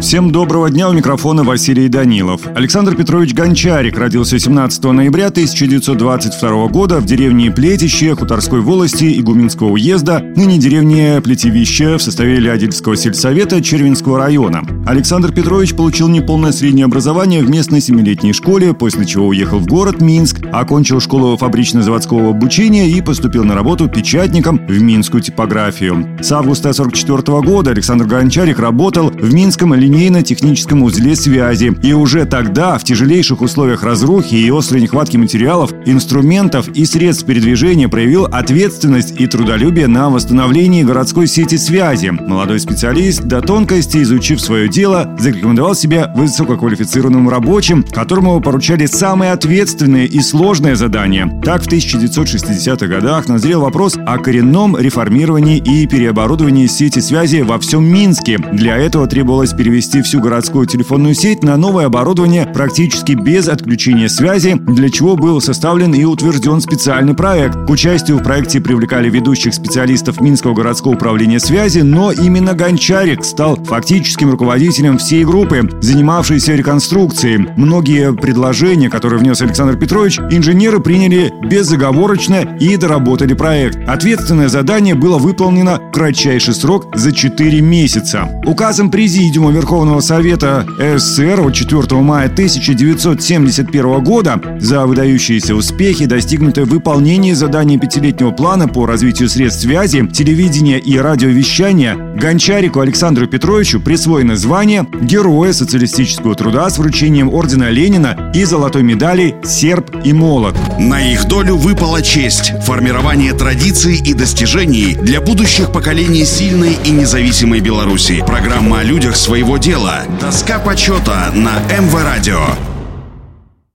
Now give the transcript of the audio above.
Всем доброго дня, у микрофона Василий Данилов. Александр Петрович Гончарик родился 17 ноября 1922 года в деревне Плетище Хуторской волости Игуменского уезда, ныне деревне Плетевище в составе Лядельского сельсовета Червинского района. Александр Петрович получил неполное среднее образование в местной семилетней школе, после чего уехал в город Минск, окончил школу фабрично-заводского обучения и поступил на работу печатником в Минскую типографию. С августа 1944 года Александр Гончарик работал в Минском линейно-техническом узле связи. И уже тогда, в тяжелейших условиях разрухи и острой нехватки материалов, инструментов и средств передвижения проявил ответственность и трудолюбие на восстановлении городской сети связи. Молодой специалист, до тонкости изучив свое дело, зарекомендовал себя высококвалифицированным рабочим, которому поручали самые ответственные и сложные задания. Так, в 1960-х годах назрел вопрос о коренном реформировании и переоборудовании сети связи во всем Минске. Для этого требовалось перевести перевести всю городскую телефонную сеть на новое оборудование практически без отключения связи, для чего был составлен и утвержден специальный проект. К участию в проекте привлекали ведущих специалистов Минского городского управления связи, но именно Гончарик стал фактическим руководителем всей группы, занимавшейся реконструкцией. Многие предложения, которые внес Александр Петрович, инженеры приняли безоговорочно и доработали проект. Ответственное задание было выполнено в кратчайший срок за 4 месяца. Указом Президиума Верховного Совета СССР от 4 мая 1971 года за выдающиеся успехи, достигнутые в выполнении заданий пятилетнего плана по развитию средств связи, телевидения и радиовещания, Гончарику Александру Петровичу присвоено звание Героя социалистического труда с вручением ордена Ленина и золотой медали «Серб и молот». На их долю выпала честь – формирование традиций и достижений для будущих поколений сильной и независимой Беларуси. Программа о людях своего дела. Доска почета на МВ Радио.